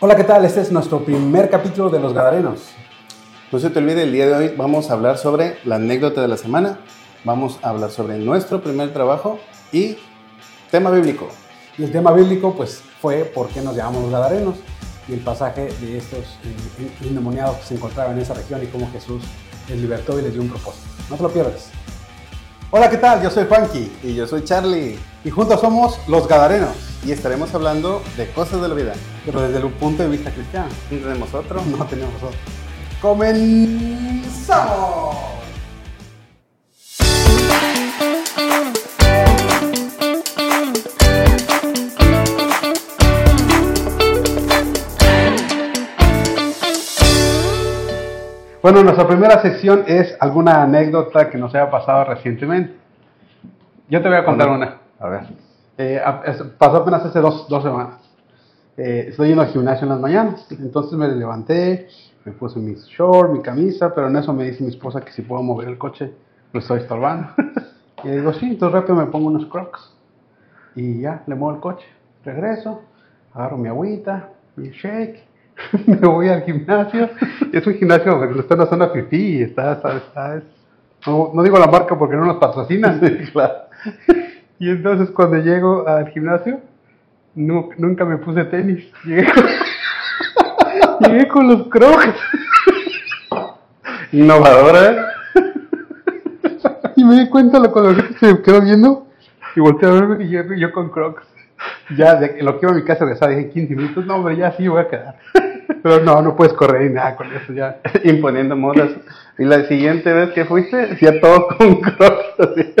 Hola, ¿qué tal? Este es nuestro primer capítulo de Los Gadarenos. No se te olvide, el día de hoy vamos a hablar sobre la anécdota de la semana, vamos a hablar sobre nuestro primer trabajo y tema bíblico. Y el tema bíblico, pues, fue por qué nos llamamos Los Gadarenos y el pasaje de estos eh, endemoniados que se encontraban en esa región y cómo Jesús les libertó y les dio un propósito. No te lo pierdas. Hola, ¿qué tal? Yo soy Juanqui Y yo soy Charlie y juntos somos Los Gadarenos, y estaremos hablando de cosas de la vida. pero desde un punto de vista cristiano. ¿No tenemos otro? No tenemos otro. ¡Comenzamos! Bueno, nuestra primera sección es alguna anécdota que nos haya pasado recientemente. Yo te voy a contar una. A ver. Eh, pasó apenas hace dos, dos semanas. Eh, estoy yendo al gimnasio en las mañanas. Entonces me levanté, me puse mi short, mi camisa, pero en eso me dice mi esposa que si puedo mover el coche, lo estoy estorbando. y le digo, sí, entonces rápido me pongo unos crocs. Y ya, le muevo el coche. Regreso, agarro mi agüita, mi shake, me voy al gimnasio. Es un gimnasio que está en la zona fifí, está, está, está- es- no, no digo la marca porque no nos patrocinan. claro. Y entonces cuando llego al gimnasio, nu- nunca me puse tenis. Llegué con, llegué con los crocs. Innovadora. Y me di cuenta lo que se quedó viendo. Y volteé a verme y yo, yo con crocs. Ya, de lo que iba a mi casa regresar, dije 15 minutos. No, hombre, ya sí voy a quedar. Pero no, no puedes correr ni nada con eso ya. Imponiendo modas. Y la siguiente vez que fuiste, hacía todo con crocs. Así,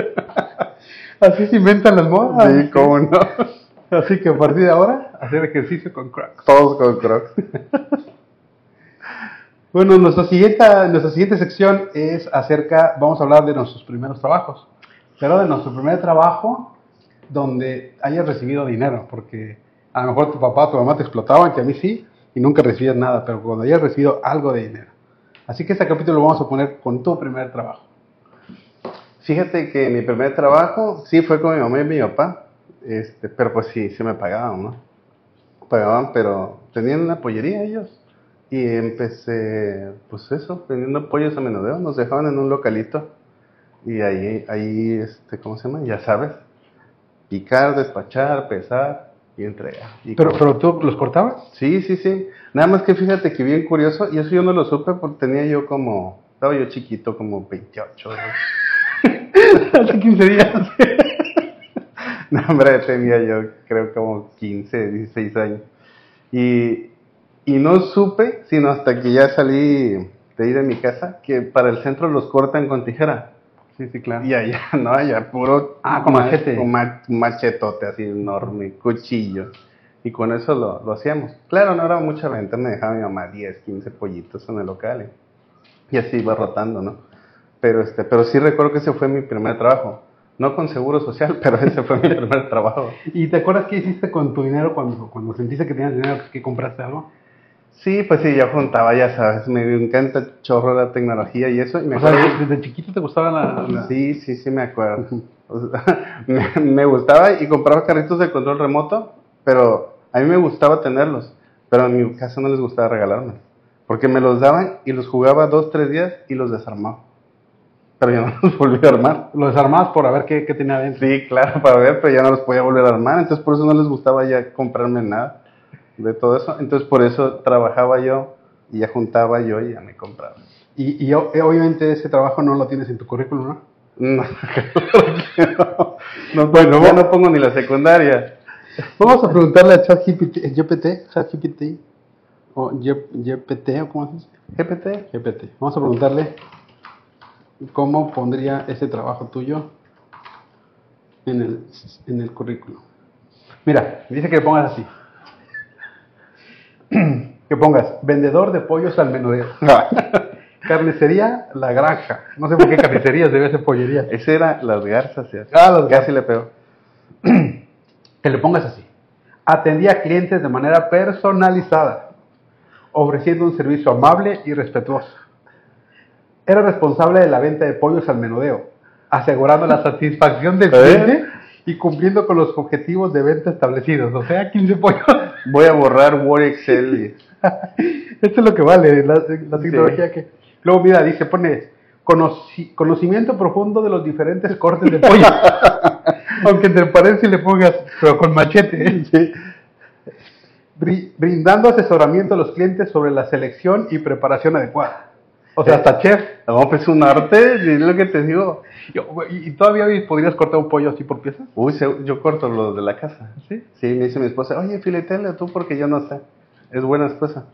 Así se inventan las modas. Sí, cómo no. Así que a partir de ahora, hacer ejercicio con crocs. Todos con crocs. Bueno, nuestra siguiente, nuestra siguiente sección es acerca, vamos a hablar de nuestros primeros trabajos, pero de nuestro primer trabajo donde hayas recibido dinero, porque a lo mejor tu papá o tu mamá te explotaban, que a mí sí, y nunca recibías nada, pero cuando hayas recibido algo de dinero. Así que este capítulo lo vamos a poner con tu primer trabajo. Fíjate que mi primer trabajo sí fue con mi mamá y mi papá, este, pero pues sí, sí me pagaban, ¿no? Pagaban, pero tenían una pollería ellos. Y empecé, pues eso, vendiendo pollos a menudeo. Nos dejaban en un localito. Y ahí, ahí, este, ¿cómo se llama? Ya sabes. Picar, despachar, pesar y entregar. Y Pero, pero tú los cortabas? Sí, sí, sí. Nada más que fíjate que bien curioso, y eso yo no lo supe porque tenía yo como, estaba yo chiquito, como 28. ¿no? Hace 15 días. No, hombre, tenía yo creo como 15, 16 años. Y, y no supe, sino hasta que ya salí de ir a mi casa, que para el centro los cortan con tijera. Sí, sí, claro. Y allá, no, allá puro... Ah, con ma- machete. Con ma- machetote así enorme, cuchillo. Y con eso lo, lo hacíamos. Claro, no era mucha venta, me dejaba mi mamá 10, 15 pollitos en el local. Y, y así iba rotando, ¿no? Pero, este, pero sí recuerdo que ese fue mi primer trabajo. No con seguro social, pero ese fue mi primer trabajo. ¿Y te acuerdas qué hiciste con tu dinero cuando, cuando sentiste que tenías dinero, que compraste algo? Sí, pues sí, ya juntaba, ya sabes, me encanta chorro la tecnología y eso. Y me O sea, desde chiquito te gustaba la... la- Sí, sí, sí me acuerdo. O sea, me, me gustaba y compraba carritos de control remoto, pero a mí me gustaba tenerlos, pero en mi casa no les gustaba regalarme, porque me los daban y los jugaba dos, tres días y los desarmaba. Pero yo no los volví a armar. Lo desarmabas por a ver qué, qué tenía adentro. Sí, claro, para ver, pero ya no los podía volver a armar, entonces por eso no les gustaba ya comprarme nada de todo eso. Entonces por eso trabajaba yo y ya juntaba yo y ya me compraba. Y, y eh, obviamente ese trabajo no lo tienes en tu currículum, ¿no? No, no. No, bueno, ya no pongo ni la secundaria. Vamos a preguntarle a ChatGPT, GPT, ChatGPT, o GPT, o cómo se dice? GPT. GPT. Vamos a preguntarle cómo pondría ese trabajo tuyo en el, en el currículum. Mira, dice que pongas así. que pongas vendedor de pollos al menudeo. Carnicería La Granja. No sé por qué carnicerías debe ser pollería. Ese era las garzas. ya. Ah, las Casi le pegó. Que le pongas así. Atendía a clientes de manera personalizada, ofreciendo un servicio amable y respetuoso. Era responsable de la venta de pollos al menudeo, asegurando la satisfacción del ¿Eh? cliente y cumpliendo con los objetivos de venta establecidos. O sea, 15 pollos. Voy a borrar Word Excel. Esto es lo que vale, la, la tecnología que... Luego, mira, dice, pone conoci- conocimiento profundo de los diferentes cortes de pollo. Aunque entre paréntesis le pongas, pero con machete. ¿eh? Sí. Bri- brindando asesoramiento a los clientes sobre la selección y preparación adecuada. O sea, hasta chef. No, pues es un arte, es lo que te digo. Yo- ¿Y todavía podrías cortar un pollo así por piezas? Uy, yo corto los de la casa. Sí. Sí, me dice mi esposa, oye, filetela tú porque yo no sé. Es buena esposa.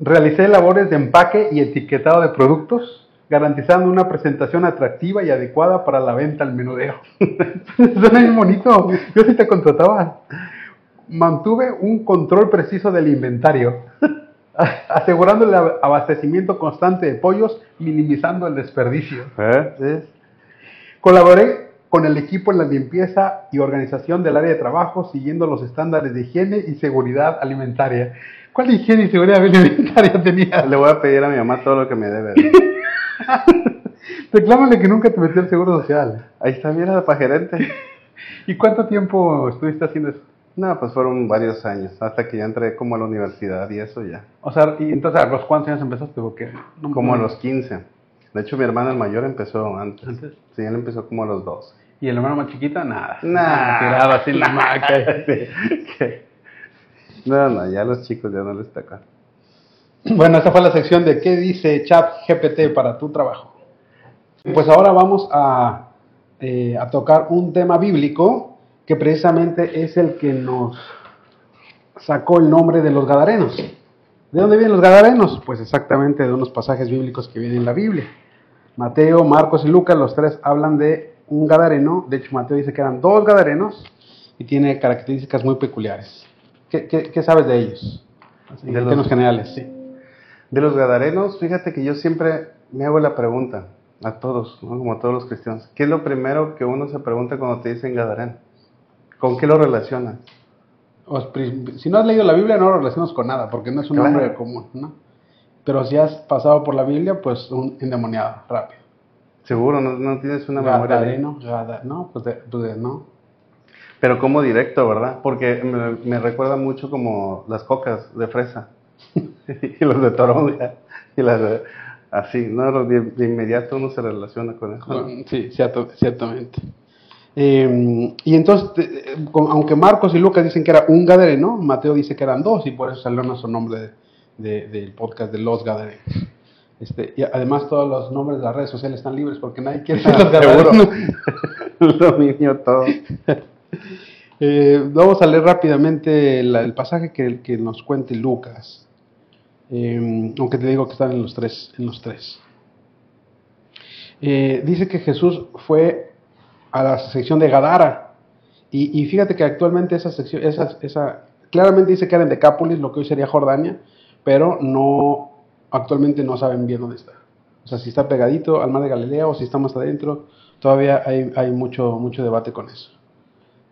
Realicé labores de empaque y etiquetado de productos, garantizando una presentación atractiva y adecuada para la venta al menudeo. Suena bien bonito. Yo sí te contrataba. Mantuve un control preciso del inventario, asegurando el ab- abastecimiento constante de pollos, minimizando el desperdicio. ¿Eh? Sí. Colaboré con el equipo en la limpieza y organización del área de trabajo, siguiendo los estándares de higiene y seguridad alimentaria. ¿Cuál higiene y seguridad alimentaria tenías? Le voy a pedir a mi mamá todo lo que me debe. Reclámale que nunca te metió el seguro social. Ahí está, mira, para gerente. ¿Y cuánto tiempo estuviste haciendo eso? No, pues fueron varios años, hasta que ya entré como a la universidad y eso ya. O sea, y entonces a los cuántos años empezaste? Porque no- Como a los 15. De hecho, mi hermano el mayor empezó antes. Antes. Sí, él empezó como a los 12. Y el hermano más chiquita, nada. Nah. Tirado así en la maca. No, no, ya los chicos ya no les toca. Bueno, esta fue la sección de qué dice Chat GPT para tu trabajo. Pues ahora vamos a, eh, a tocar un tema bíblico que precisamente es el que nos sacó el nombre de los Gadarenos. ¿De dónde vienen los Gadarenos? Pues exactamente de unos pasajes bíblicos que vienen en la Biblia. Mateo, Marcos y Lucas, los tres hablan de un Gadareno. De hecho, Mateo dice que eran dos Gadarenos y tiene características muy peculiares. ¿Qué, qué- qué sabes de ellos? Así, De en los- generales, sí. De los gadarenos, fíjate que yo siempre me hago la pregunta a todos, ¿no? como a todos los cristianos. ¿Qué es lo primero que uno se pregunta cuando te dicen gadareno? ¿Con qué lo? Os pri- Si no has leído la Biblia, no lo relacionas con nada, porque no es un Claro. nombre común, ¿no? Pero si has pasado por la Biblia, pues un endemoniado, rápido. Seguro, no, no tienes una memoria. de- Gada- no, pues, de- pues de- no. Pero como directo, ¿verdad? Porque me, me recuerda mucho como las cocas de fresa y los de toronja y las de- así, ¿no? De inmediato uno se relaciona con eso. ¿no? Sí, cierto- ciertamente. Eh, y entonces, aunque Marcos y Lucas dicen que era un Gadareno, Mateo dice que eran dos, y por eso salió nuestro nombre de- de- del podcast de los Gadarenos. Este, y además todos los nombres de las redes sociales están libres porque nadie quiere ser los. Gadarenos. Lo dominio todo. Eh, vamos a leer rápidamente la- el pasaje que, que nos cuente Lucas. Eh, aunque te digo que están en los tres. En los tres. Eh, dice que Jesús fue a la sección de Gadara. Y, y fíjate que actualmente esa sección, esa, esa, claramente dice que era en Decápolis, lo que hoy sería Jordania, pero no, actualmente no saben bien dónde está. O sea, si está pegadito al mar de Galilea o si está más adentro, todavía hay, hay mucho, mucho debate con eso.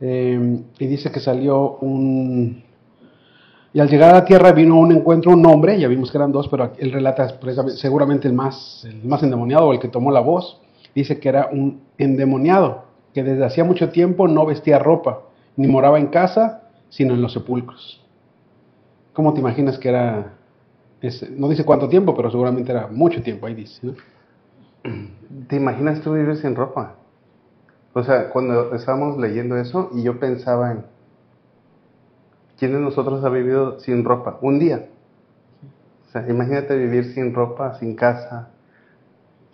Eh, y dice que salió un... Y al llegar a la tierra vino un encuentro, un hombre, ya vimos que eran dos, pero él relata seguramente el más, el más endemoniado o el que tomó la voz. Dice que era un endemoniado, que desde hacía mucho tiempo no vestía ropa, ni moraba en casa, sino en los sepulcros. ¿Cómo te imaginas que era? no dice cuánto tiempo, pero seguramente era mucho tiempo, ahí dice. ¿Te imaginas tú vivir sin ropa? O sea, cuando estábamos leyendo eso y yo pensaba en, ¿quién de nosotros ha vivido sin ropa? Un día. O sea, imagínate vivir sin ropa, sin casa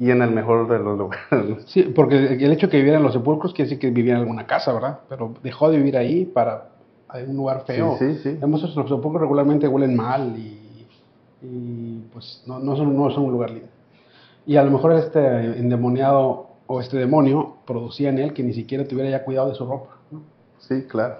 y en el mejor de los lugares. Sí, porque el hecho de que viviera en los sepulcros quiere decir que vivía en alguna casa, ¿verdad? Pero dejó de vivir ahí para un lugar feo. Sí, sí, sí. Además, los sepulcros regularmente huelen mal y, y, pues no, no, son, no son un lugar lindo. Y a lo mejor este endemoniado o este demonio producía en él que ni siquiera tuviera ya cuidado de su ropa. ¿no? Sí, claro.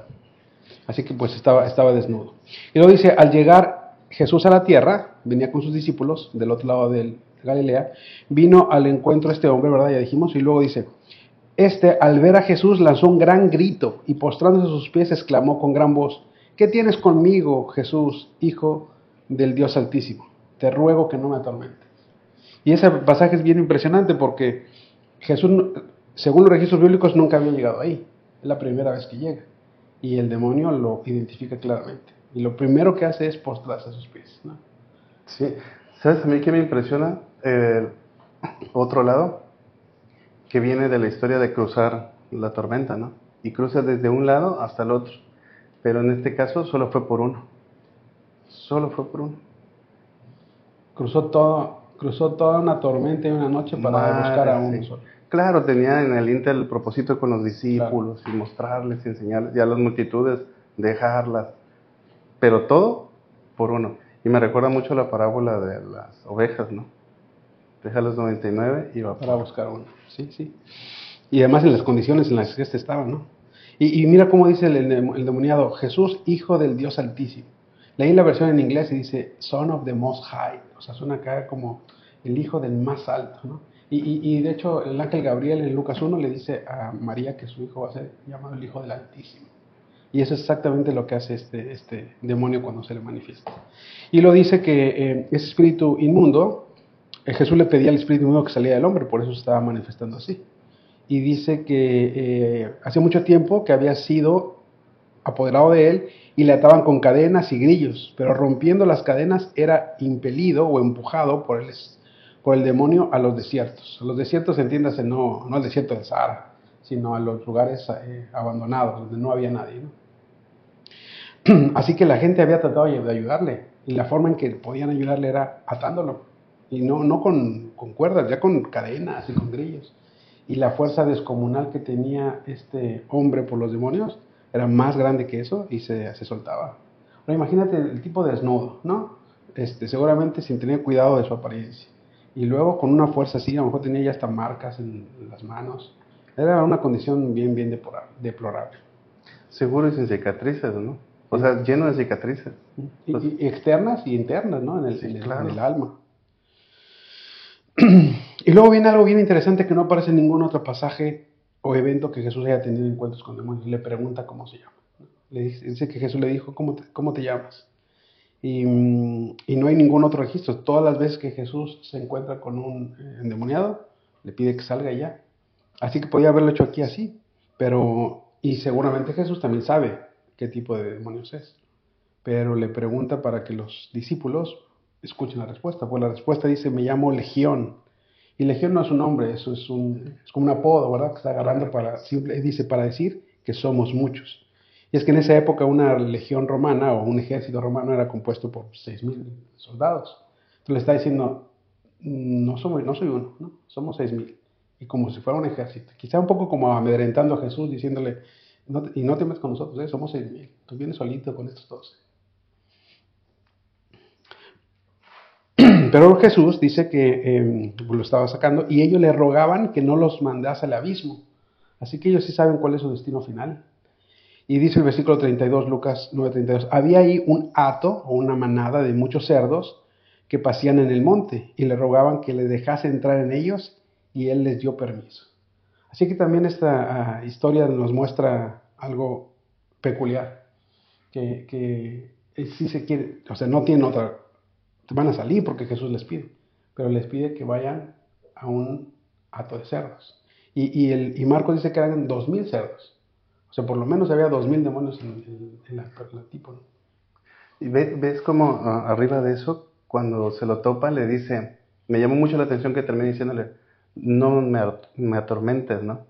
Así que pues estaba, estaba desnudo. Y luego dice, al llegar Jesús a la tierra, venía con sus discípulos del otro lado de Galilea, vino al encuentro este hombre, ¿verdad? Ya dijimos, y luego dice, este al ver a Jesús lanzó un gran grito y postrándose a sus pies exclamó con gran voz, ¿qué tienes conmigo, Jesús, Hijo del Dios Altísimo? Te ruego que no me atormentes. Y ese pasaje es bien impresionante porque Jesús, según los registros bíblicos, nunca había llegado ahí. Es la primera vez que llega. Y el demonio lo identifica claramente. Y lo primero que hace es postrarse a sus pies. ¿no? Sí, ¿sabes a mí qué me impresiona? Eh, otro lado, que viene de la historia de cruzar la tormenta, ¿no? Y cruza desde un lado hasta el otro. Pero en este caso solo fue por uno. Solo fue por uno. Cruzó, todo, cruzó toda una tormenta y una noche para Madre, buscar a uno sí. solo. Claro, tenía en el Inter el propósito con los discípulos y mostrarles y enseñarles, y a las multitudes dejarlas, pero todo por uno. Y me recuerda mucho la parábola de las ovejas, ¿no? Deja los 99 y va para buscar uno. Sí, sí. Y además en las condiciones en las que este estaba, ¿no? Y, y mira cómo dice el, el, el demoniado, Jesús, hijo del Dios Altísimo. Leí la versión en inglés y dice, Son of the Most High. O sea, suena acá como el hijo del más alto, ¿no? Y, y, y de hecho, el ángel Gabriel en Lucas 1 le dice a María que su hijo va a ser llamado el hijo del Altísimo. Y eso es exactamente lo que hace este, este demonio cuando se le manifiesta. Y lo dice que eh, ese espíritu inmundo, eh, Jesús le pedía al espíritu inmundo que salía del hombre, por eso estaba manifestando así. Y dice que eh, hace mucho tiempo que había sido apoderado de él y le ataban con cadenas y grillos, pero rompiendo las cadenas era impelido o empujado por el, por el demonio a los desiertos. A los desiertos, entiéndase, no, no al desierto del Sahara, sino a los lugares eh, abandonados, donde no había nadie. Así que la gente había tratado de ayudarle y la forma en que podían ayudarle era atándolo. Y no, no con, con cuerdas, ya con cadenas y con grillos. Y la fuerza descomunal que tenía este hombre por los demonios era más grande que eso y se, se soltaba. Ahora imagínate el tipo desnudo, ¿no? Este, seguramente sin tener cuidado de su apariencia. Y luego con una fuerza así, a lo mejor tenía ya hasta marcas en las manos. Era una condición bien, bien deplorable. Seguro y sin cicatrices, ¿no? O sea, lleno de cicatrices. Y, y externas y internas, ¿no? En el, Sí, en el- claro. en el alma. Y luego viene algo bien interesante que no aparece en ningún otro pasaje o evento que Jesús haya tenido encuentros con demonios. Le pregunta cómo se llama. Le dice, dice que Jesús le dijo, ¿cómo te, cómo te llamas? Y, y no hay ningún otro registro. Todas las veces que Jesús se encuentra con un eh, endemoniado, le pide que salga ya. Así que podía haberlo hecho aquí así. Pero, y seguramente Jesús también sabe qué tipo de demonios es. Pero le pregunta para que los discípulos escuchen la respuesta. Pues la respuesta dice, me llamo Legión. Y Legión no es un nombre, eso es, un, es como un apodo, ¿verdad? Que está agarrando para, simple, dice, para decir que somos muchos. Y es que en esa época una legión romana o un ejército romano era compuesto por 6.000 soldados. Entonces le está diciendo, no, somos, no soy uno, ¿no? somos 6.000. Y como si fuera un ejército. Quizá un poco como amedrentando a Jesús, diciéndole, no y no te metas con nosotros, ¿eh? somos 6.000. Tú vienes solito con estos 12. Pero Jesús dice que eh, lo estaba sacando y ellos le rogaban que no los mandase al abismo. Así que ellos sí saben cuál es su destino final. Y dice el versículo 32, Lucas 9:32, había ahí un hato o una manada de muchos cerdos que pasían en el monte y le rogaban que le dejase entrar en ellos y él les dio permiso. Así que también esta ah, historia nos muestra algo peculiar, que, que sí se quiere, o sea, no tienen otra, van a salir porque Jesús les pide, pero les pide que vayan a un hato de cerdos. Y, y, el, y Marcos dice que eran dos mil cerdos. O sea, por lo menos había dos mil demonios en, la tipo. ¿no? Y ve- ves como ah, arriba de eso, cuando se lo topa, le dice, me llamó mucho la atención que termine diciéndole, no me, me atormentes, ¿no?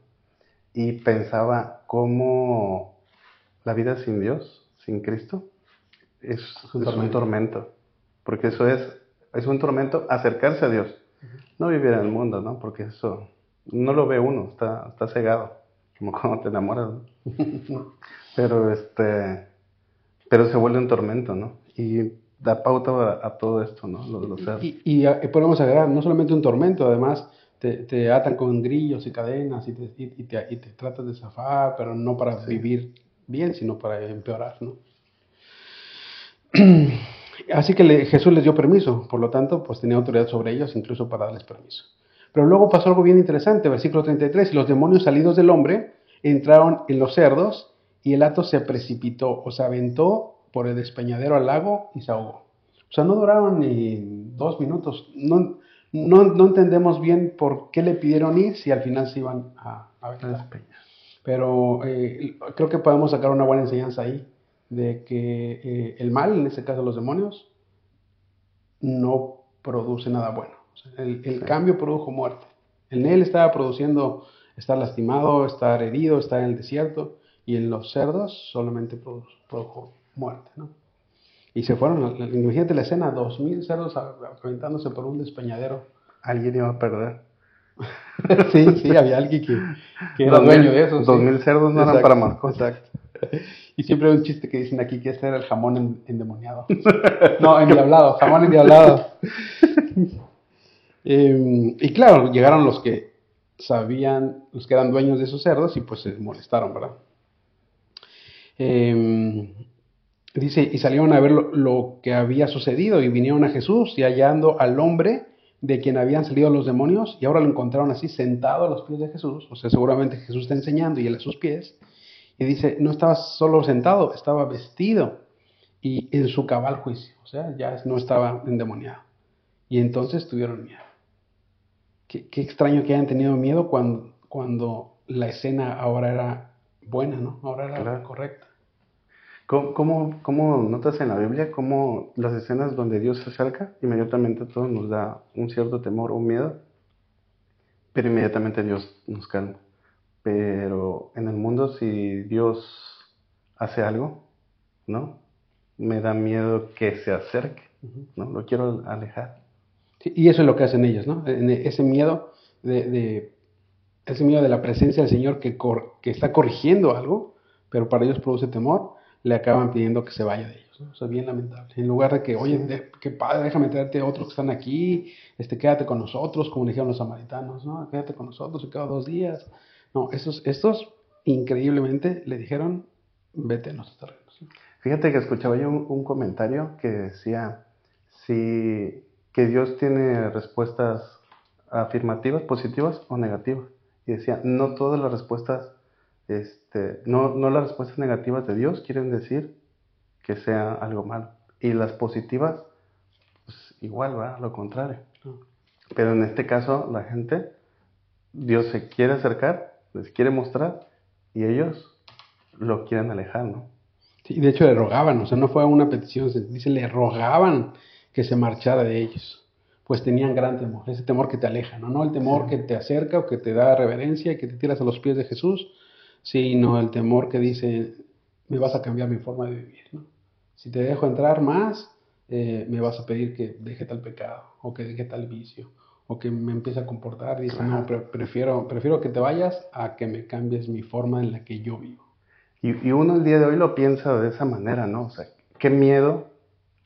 Y pensaba cómo la vida sin Dios, sin Cristo, es, es un tormento. tormento. Porque eso es, es un tormento acercarse a Dios. No vivir en el mundo, ¿no? Porque eso no lo ve uno, está, está cegado, como cuando te enamoras, ¿no? Pero este, pero se vuelve un tormento, ¿no? Y da pauta a, a todo esto, ¿no? Lo cerdos. Y, y, eh, podemos agregar, no solamente un tormento, además te, te atan con grillos y cadenas y te, y, te, y te tratas de zafar, pero no para vivir bien, sino para empeorar, ¿no? Así que le- Jesús les dio permiso, por lo tanto, pues tenía autoridad sobre ellos, incluso para darles permiso. Pero luego pasó algo bien interesante, versículo 33, y los demonios salidos del hombre entraron en los cerdos y el hato se precipitó o se aventó por el despeñadero al lago y se ahogó. O sea, no duraron ni dos minutos. No, no, no entendemos bien por qué le pidieron ir si al final se iban a, a aventar. Pero eh, creo que podemos sacar una buena enseñanza ahí, de que eh, el mal, en este caso los demonios, no produce nada bueno. el, cambio produjo muerte. En él estaba produciendo estar lastimado, estar herido, estar en el desierto, y en los cerdos solamente produjo, muerte. ¿no? Y se fueron, imagínate la escena, dos mil cerdos aventándose por un despeñadero. Alguien iba a perder. sí, sí, había alguien que, era dueño de eso. Dos mil cerdos no eran para mascotas. Exacto. Y siempre hay un chiste que dicen aquí que este era el jamón endemoniado. no, endiablado, jamón endiablado. eh, y claro, llegaron los que sabían, los que eran dueños de esos cerdos y pues se molestaron, ¿verdad? Eh, dice, y salieron a ver lo, lo, que había sucedido y vinieron a Jesús y hallando al hombre de quien habían salido los demonios y ahora lo encontraron así sentado a los pies de Jesús, o sea, seguramente Jesús está enseñando y él a sus pies, y dice, no estaba solo sentado, estaba vestido y en su cabal juicio, o sea, ya no estaba endemoniado. Y entonces tuvieron miedo. Qué, qué extraño que hayan tenido miedo cuando, cuando la escena ahora era buena, ¿no? Ahora era claro. correcta. ¿Cómo, ¿Cómo, cómo, notas en la Biblia cómo las escenas donde Dios se acerca, inmediatamente a todos nos da un cierto temor o miedo, pero inmediatamente Dios nos calma? Pero en el mundo si Dios hace algo, ¿no? Me da miedo que se acerque, ¿no? Lo quiero alejar. Sí, y eso es lo que hacen ellos, ¿no? Ese miedo de, de ese miedo de la presencia del Señor que, cor, que está corrigiendo algo, pero para ellos produce temor, le acaban pidiendo que se vaya de ellos. ¿no? O sea, bien lamentable. En lugar de que, oye, de, qué padre, déjame traerte a otros que están aquí, este, quédate con nosotros, como dijeron los samaritanos, ¿no? Quédate con nosotros, se quedó dos días. No, estos, estos increíblemente le dijeron, vete a nuestros terrenos. ¿sí? Fíjate que escuchaba yo un, un, comentario que decía, si, que Dios tiene respuestas afirmativas, positivas o negativas. Y decía, no todas las respuestas, este, no, no las respuestas negativas de Dios quieren decir que sea algo malo. Y las positivas, pues igual, va, lo contrario. Pero en este caso, la gente, Dios se quiere acercar les quiere mostrar y ellos lo quieren alejar, ¿no? Sí, de hecho le rogaban, o sea, no fue una petición, dice, le rogaban que se marchara de ellos, pues tenían gran temor, ese temor que te aleja, ¿no? No el temor sí. que te acerca o que te da reverencia y que te tiras a los pies de Jesús, sino el temor que dice, me vas a cambiar mi forma de vivir, ¿no? Si te dejo entrar más, eh, me vas a pedir que deje tal pecado o que deje tal vicio o que me empiece a comportar dice, claro. no, prefiero, prefiero que te vayas a que me cambies mi forma en la que yo vivo. Y, y, uno el día de hoy lo piensa de esa manera, ¿no? O sea, qué miedo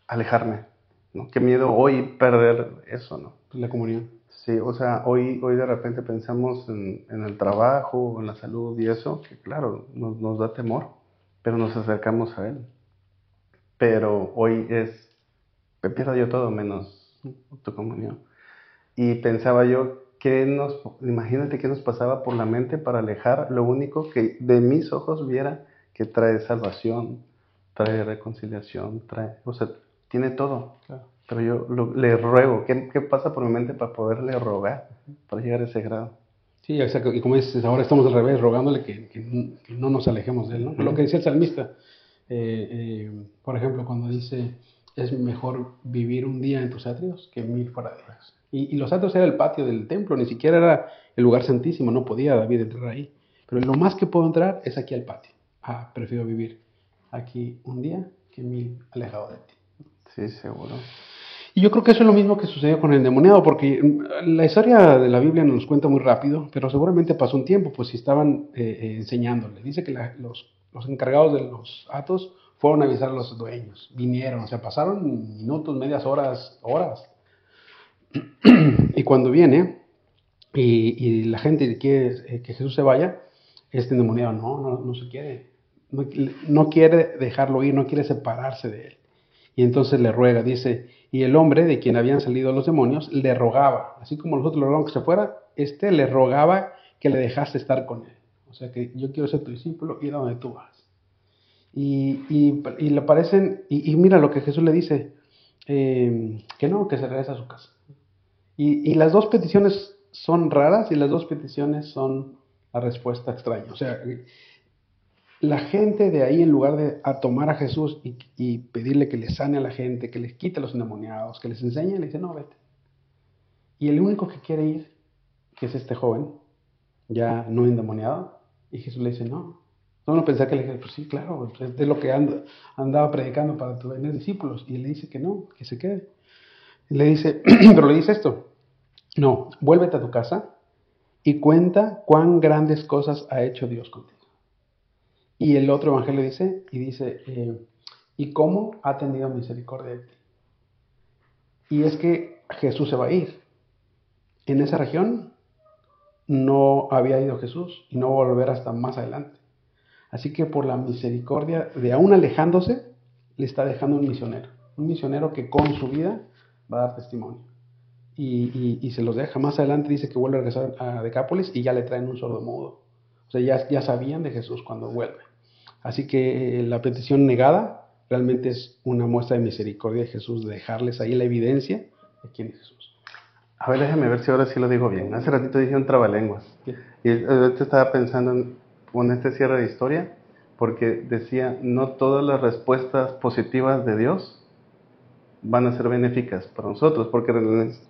alejarme, ¿no? Qué miedo hoy perder eso, ¿no? La comunión. Sí, o sea, hoy, hoy de repente pensamos en, el trabajo, en la salud y eso, que claro, nos, da temor, pero nos acercamos a Él. Pero hoy es, me pierdo yo todo menos tu comunión. Y pensaba yo, ¿qué nos, imagínate qué nos pasaba por la mente para alejar lo único que de mis ojos viera que trae salvación, trae reconciliación, trae, o sea, tiene todo. Claro. Pero yo lo, le ruego, ¿qué, ¿qué, pasa por mi mente para poderle rogar, para llegar a ese grado? Sí, exacto. Y como dices, ahora estamos al revés, rogándole que, que, que no nos alejemos de él, ¿no? Uh -huh. Lo que decía el salmista, eh, eh, por ejemplo, cuando dice, es mejor vivir un día en tus atrios que mil fuera de ellos. Y, y, los atrios era el patio del templo, ni siquiera era el lugar santísimo, no podía David entrar ahí. Pero lo más que puedo entrar es aquí al patio. Ah, prefiero vivir aquí un día que mil alejado de ti. Sí, seguro. Y yo creo que eso es lo mismo que sucedió con el endemoniado, porque la historia de la Biblia nos cuenta muy rápido, pero seguramente pasó un tiempo, pues si estaban eh, eh, enseñándole. Dice que los, los encargados de los atos fueron a avisar a los dueños, vinieron, o sea, pasaron minutos, medias horas, horas y cuando viene y, y, la gente quiere que Jesús se vaya, este endemoniado no, no, no se quiere. No, no, quiere dejarlo ir, no quiere separarse de él. Y entonces le ruega, dice, y el hombre de quien habían salido los demonios le rogaba, así como nosotros le rogamos que se fuera, este le rogaba que le dejase estar con él. O sea que yo quiero ser tu discípulo y a donde tú vas. Y, y, le parecen, y, mira lo que Jesús le dice, eh, que no, que se regresa a su casa. Y, y, las dos peticiones son raras y las dos peticiones son la respuesta extraña. O sea, la gente de ahí, en lugar de a tomar a Jesús y, pedirle que le sane a la gente, que les quite los endemoniados, que les enseñe, le dice, no, vete. Y el único que quiere ir, que es este joven, ya no endemoniado, y Jesús le dice, no. No, no pensé que le dije, pues sí, claro, es de lo que andaba predicando para tener discípulos. Y le dice que no, que se quede. Le dice, pero le dice esto, no, vuélvete a tu casa y cuenta cuán grandes cosas ha hecho Dios contigo. Y el otro evangelio dice, y dice, eh, ¿y cómo ha tenido misericordia de ti? Y es que Jesús se va a ir. En esa región no había ido Jesús y no va volver hasta más adelante. Así que por la misericordia de aún alejándose, le está dejando un misionero. Un misionero que con su vida va a dar testimonio. Y, se los deja. Más adelante dice que vuelve a regresar a Decápolis y ya le traen un sordo mudo. O sea, ya, ya sabían de Jesús cuando vuelve. Así que eh, la petición negada realmente es una muestra de misericordia de Jesús, de dejarles ahí la evidencia de quién es Jesús. A ver, déjame ver si ahora sí lo digo bien. Hace ratito dije un trabalenguas. Y ahorita estaba pensando en con este cierre de historia, porque decía, no todas las respuestas positivas de Dios van a ser benéficas para nosotros, porque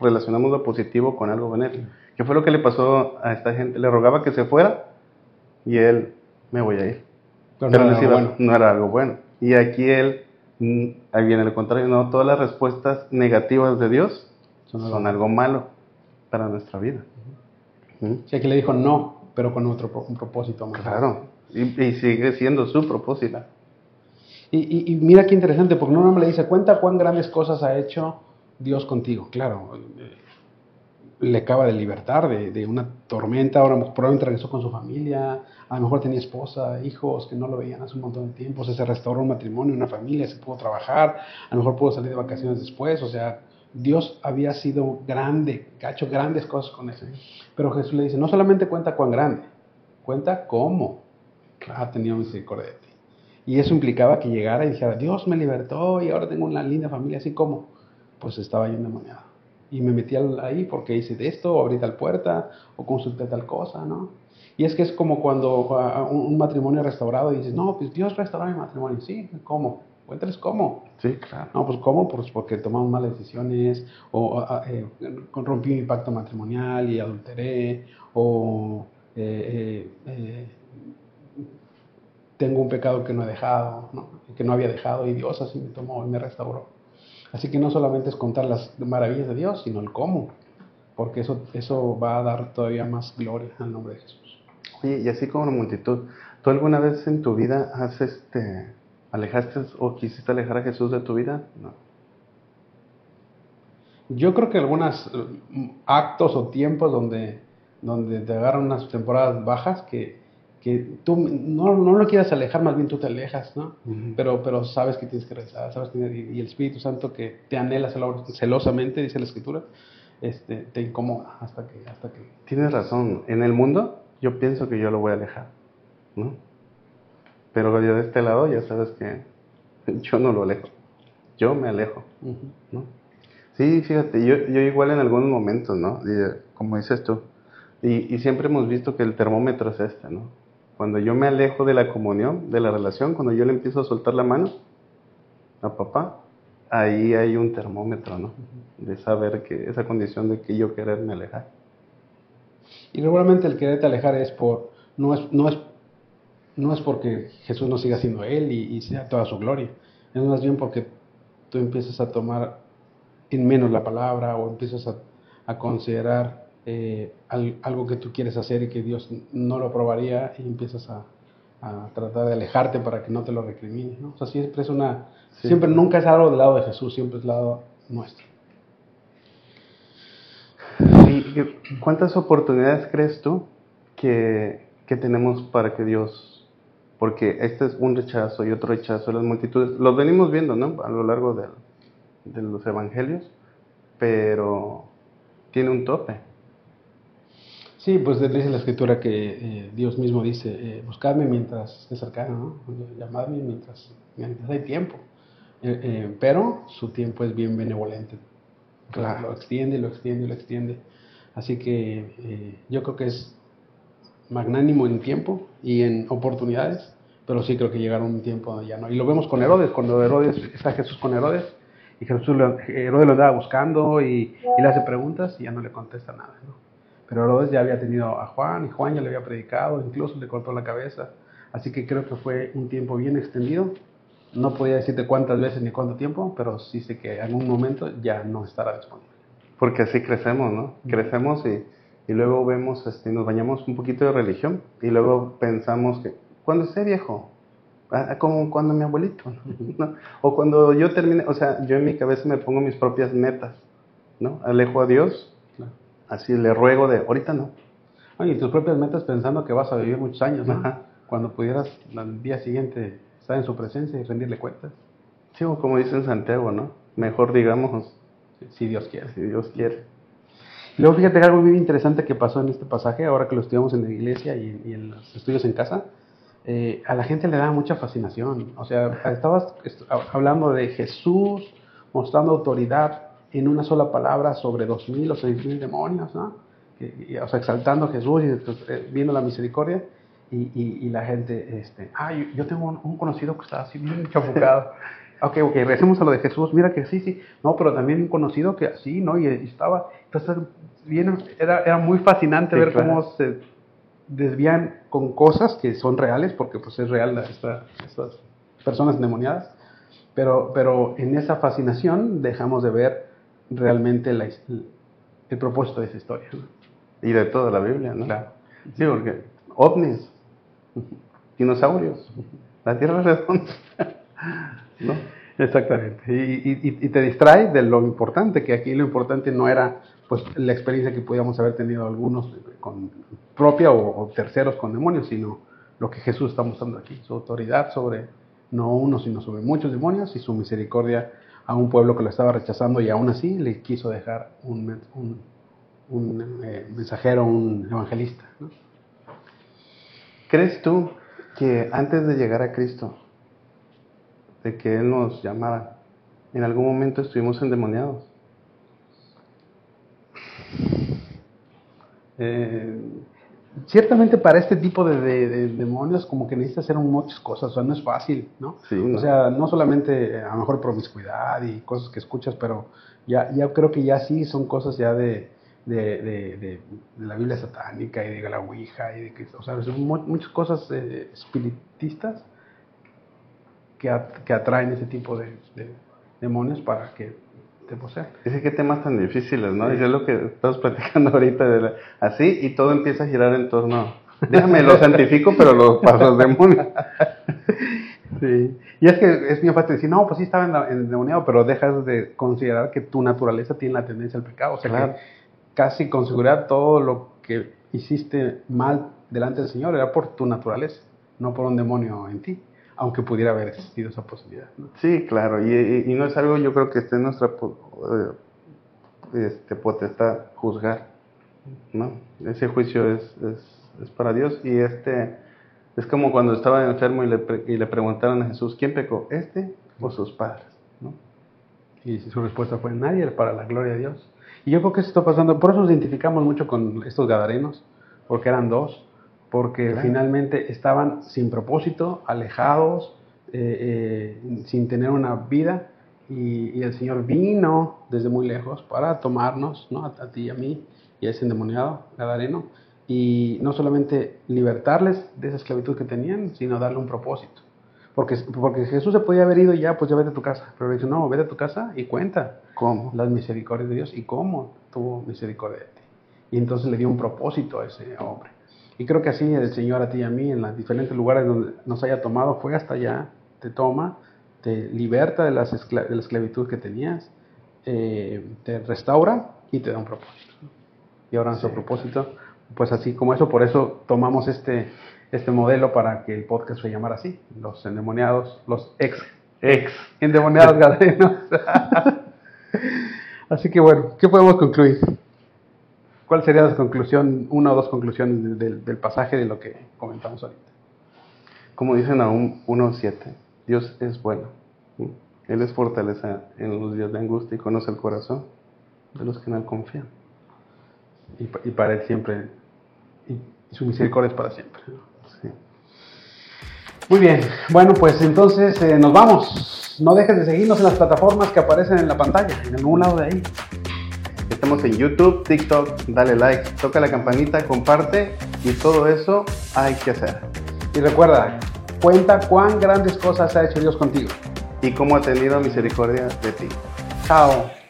relacionamos lo positivo con algo benéfico. ¿Qué fue lo que le pasó a esta gente? Le rogaba que se fuera y él, me voy a ir. Pero, no, era bueno. no, era algo bueno. Y aquí él, mm, ahí viene el contrario, no todas las respuestas negativas de Dios son, algo malo para nuestra vida. Sí, aquí le dijo no, pero con otro un propósito más. Claro, y, sigue siendo su propósito. Y, y, mira qué interesante, porque no le dice, cuenta cuán grandes cosas ha hecho Dios contigo. Claro, eh, le acaba de libertar de, de, una tormenta, ahora probablemente regresó con su familia, a lo mejor tenía esposa, hijos que no lo veían hace un montón de tiempo, se restauró un matrimonio, una familia, se pudo trabajar, a lo mejor pudo salir de vacaciones después, o sea, Dios había sido grande, ha hecho grandes cosas con eso. Pero Jesús le dice, no solamente cuenta cuán grande, cuenta cómo ha tenido misericordia de ti. Y eso implicaba que llegara y dijera, Dios me libertó y ahora tengo una linda familia, así como, pues estaba yo endemoniado. Y me metí ahí porque hice de esto, o abrí tal puerta, o consulté tal cosa, ¿no? Y es que es como cuando un matrimonio restaurado y dices, no, pues Dios restauró mi matrimonio. Sí, ¿cómo? Cuéntales cómo. Sí, claro. No, pues cómo, pues porque tomamos malas decisiones, o eh, rompí mi pacto matrimonial y adulteré, o eh, eh, tengo un pecado que no he dejado, ¿no? que no había dejado, y Dios así me tomó y me restauró. Así que no solamente es contar las maravillas de Dios, sino el cómo, porque eso, eso va a dar todavía más gloria al nombre de Jesús. Oye, y así como la multitud, ¿tú alguna vez en tu vida has este ¿Alejaste o quisiste alejar a Jesús de tu vida? No. Yo creo que algunos eh, actos o tiempos donde, donde te agarran unas temporadas bajas que, que tú no, no, lo quieras alejar, más bien tú te alejas, ¿no? pero, pero sabes que tienes que rezar, sabes que, y el Espíritu Santo que te anhela celosamente, dice la Escritura, este, te incomoda hasta que, hasta que... Tienes razón, en el mundo yo pienso que yo lo voy a alejar, ¿no? Pero yo de este lado ya sabes que yo no lo alejo. Yo me alejo. ¿no? Sí, fíjate, yo, yo igual en algunos momentos, ¿no? como dices tú. Y, y, siempre hemos visto que el termómetro es este, ¿no? Cuando yo me alejo de la comunión, de la relación, cuando yo le empiezo a soltar la mano a papá, ahí hay un termómetro, ¿no? De saber que esa condición de que yo quererme alejar. Y regularmente el quererte alejar es por, no es, no es no es porque Jesús no siga siendo Él y, sea toda su gloria, es más bien porque tú empiezas a tomar en menos la palabra o empiezas a, considerar eh, algo que tú quieres hacer y que Dios no lo aprobaría y empiezas a, tratar de alejarte para que no te lo recrimine. ¿no? O sea, siempre es una, siempre nunca es algo del lado de Jesús, siempre es lado nuestro. ¿Y cuántas oportunidades crees tú que, que tenemos para que Dios porque este es un rechazo y otro rechazo de las multitudes. Los venimos viendo, ¿no? A lo largo de, los evangelios, pero tiene un tope. Sí, pues dice la escritura que eh, Dios mismo dice, eh, buscadme mientras esté cercano, ¿no? llamadme mientras, mientras hay tiempo. Eh, pero su tiempo es bien benevolente. Claro. Lo extiende, lo extiende, lo extiende. Así que yo creo que es magnánimo en tiempo y en oportunidades, pero sí creo que llegaron un tiempo donde ya no. Y lo vemos con Herodes, cuando Herodes está Jesús con Herodes, y Jesús lo, Herodes lo andaba buscando y, y, le hace preguntas y ya no le contesta nada. ¿no? Pero Herodes ya había tenido a Juan y Juan ya le había predicado, incluso le cortó la cabeza. Así que creo que fue un tiempo bien extendido. No podía decirte cuántas veces ni cuánto tiempo, pero sí sé que en algún momento ya no estará disponible. Porque así crecemos, ¿no? Crecemos y, y luego vemos, este, nos bañamos un poquito de religión y luego pensamos que cuando esté viejo, como cuando mi abuelito, ¿no? o cuando yo termine, o sea, yo en mi cabeza me pongo mis propias metas, ¿no? Alejo a Dios, así le ruego de, ahorita no. y tus propias metas pensando que vas a vivir muchos años, ¿no? Cuando pudieras al día siguiente estar en su presencia y rendirle cuentas. Sí, o como dice en Santiago, ¿no? Mejor digamos, si Dios quiere. Si Dios quiere. Luego fíjate algo muy interesante que pasó en este pasaje, ahora que lo estudiamos en la iglesia y, y en los estudios en casa eh, a la gente le da mucha fascinación. O sea, estabas hablando de Jesús mostrando autoridad en una sola palabra sobre dos mil o seis mil demonios, ¿no? o sea, exaltando a Jesús y pues, eh, viendo la misericordia. Y, y, la gente, este, ah, yo, tengo un, conocido que está así bien chafucado. ok, ok, recemos a lo de Jesús. Mira que sí, sí. No, pero también un conocido que así, ¿no? Y, estaba, entonces, bien, era, era muy fascinante ver cómo se desvían con cosas que son reales, porque pues es real esta, estas personas endemoniadas, pero, pero en esa fascinación dejamos de ver realmente la, el, propósito de esa historia. Y de toda la Biblia, ¿no? Claro. Sí, porque ovnis, dinosaurios, la Tierra es redonda, ¿no? Exactamente. Y, y, y, te distrae de lo importante, que aquí lo importante no era pues la experiencia que podíamos haber tenido algunos con propia o, terceros con demonios, sino lo que Jesús está mostrando aquí, su autoridad sobre no uno, sino sobre muchos demonios y su misericordia a un pueblo que lo estaba rechazando y aún así le quiso dejar un, un, eh, mensajero, un evangelista. ¿Crees tú que antes de llegar a Cristo, de que Él nos llamara, en algún momento estuvimos endemoniados? Eh, ciertamente para este tipo de, demonios como que necesitas hacer muchas cosas, o sea, no es fácil, ¿no? O sea, no solamente a lo mejor promiscuidad y cosas que escuchas, pero ya, ya creo que ya sí son cosas ya de, de, la Biblia satánica y de la Ouija y de que, o sea, son muchas cosas eh, espiritistas que, que atraen ese tipo de demonios para que te poseen. Dice qué temas tan difíciles, ¿no? Y es lo que estamos platicando ahorita, de así, y todo empieza a girar en torno. Déjame, lo santifico, pero los demonios. Sí. Y es que es muy fácil decir, no, pues sí estaba endemoniado, pero dejas de considerar que tu naturaleza tiene la tendencia al pecado. O sea, que casi con seguridad todo lo que hiciste mal delante del Señor era por tu naturaleza, no por un demonio en ti aunque pudiera haber existido esa posibilidad. Sí, claro, y, y, no es algo yo creo que esté en nuestra eh, este, potestad juzgar, ¿no? Ese juicio es, es, es, para Dios y este es como cuando estaba enfermo y le, y le preguntaron a Jesús, ¿quién pecó, este o sus padres? ¿no? Y su respuesta fue, nadie, para la gloria de Dios. Y yo creo que eso está pasando, por eso nos identificamos mucho con estos gadarenos, porque eran dos, porque finalmente estaban sin propósito, alejados, eh, eh, sin tener una vida, y, el Señor vino desde muy lejos para tomarnos, ¿no? a, ti y a mí, y a ese endemoniado gadareno, y no solamente libertarles de esa esclavitud que tenían, sino darle un propósito. Porque, porque Jesús se podía haber ido y ya, pues ya vete a tu casa. Pero dice, no, vete a tu casa y cuenta cómo las misericordias de Dios y cómo tuvo misericordia de ti. Y entonces le dio un propósito a ese hombre. Y creo que así el Señor a ti y a mí, en los diferentes lugares donde nos haya tomado, fue hasta allá, te toma, te liberta de, las de la esclavitud que tenías, eh, te restaura y te da un propósito. Y ahora nuestro propósito, pues así como eso, por eso tomamos este, este modelo para que el podcast se llamara así, los endemoniados, los ex, ex endemoniados galenos. así que bueno, ¿qué podemos concluir? ¿Cuál sería la conclusión, una o dos conclusiones del, pasaje de lo que comentamos ahorita? Como dicen aún 1.7, Dios es bueno. Él es fortaleza en los días de angustia y conoce el corazón de los que en Él confían. Y, para Él siempre, y, su misericordia es para siempre. Muy bien, bueno, pues entonces eh, nos vamos. No dejes de seguirnos en las plataformas que aparecen en la pantalla, en algún lado de ahí. Estamos en YouTube, TikTok, dale like, toca la campanita, comparte y todo eso hay que hacer. Y recuerda, cuenta cuán grandes cosas ha hecho Dios contigo. Y cómo ha tenido misericordia de ti. Chao.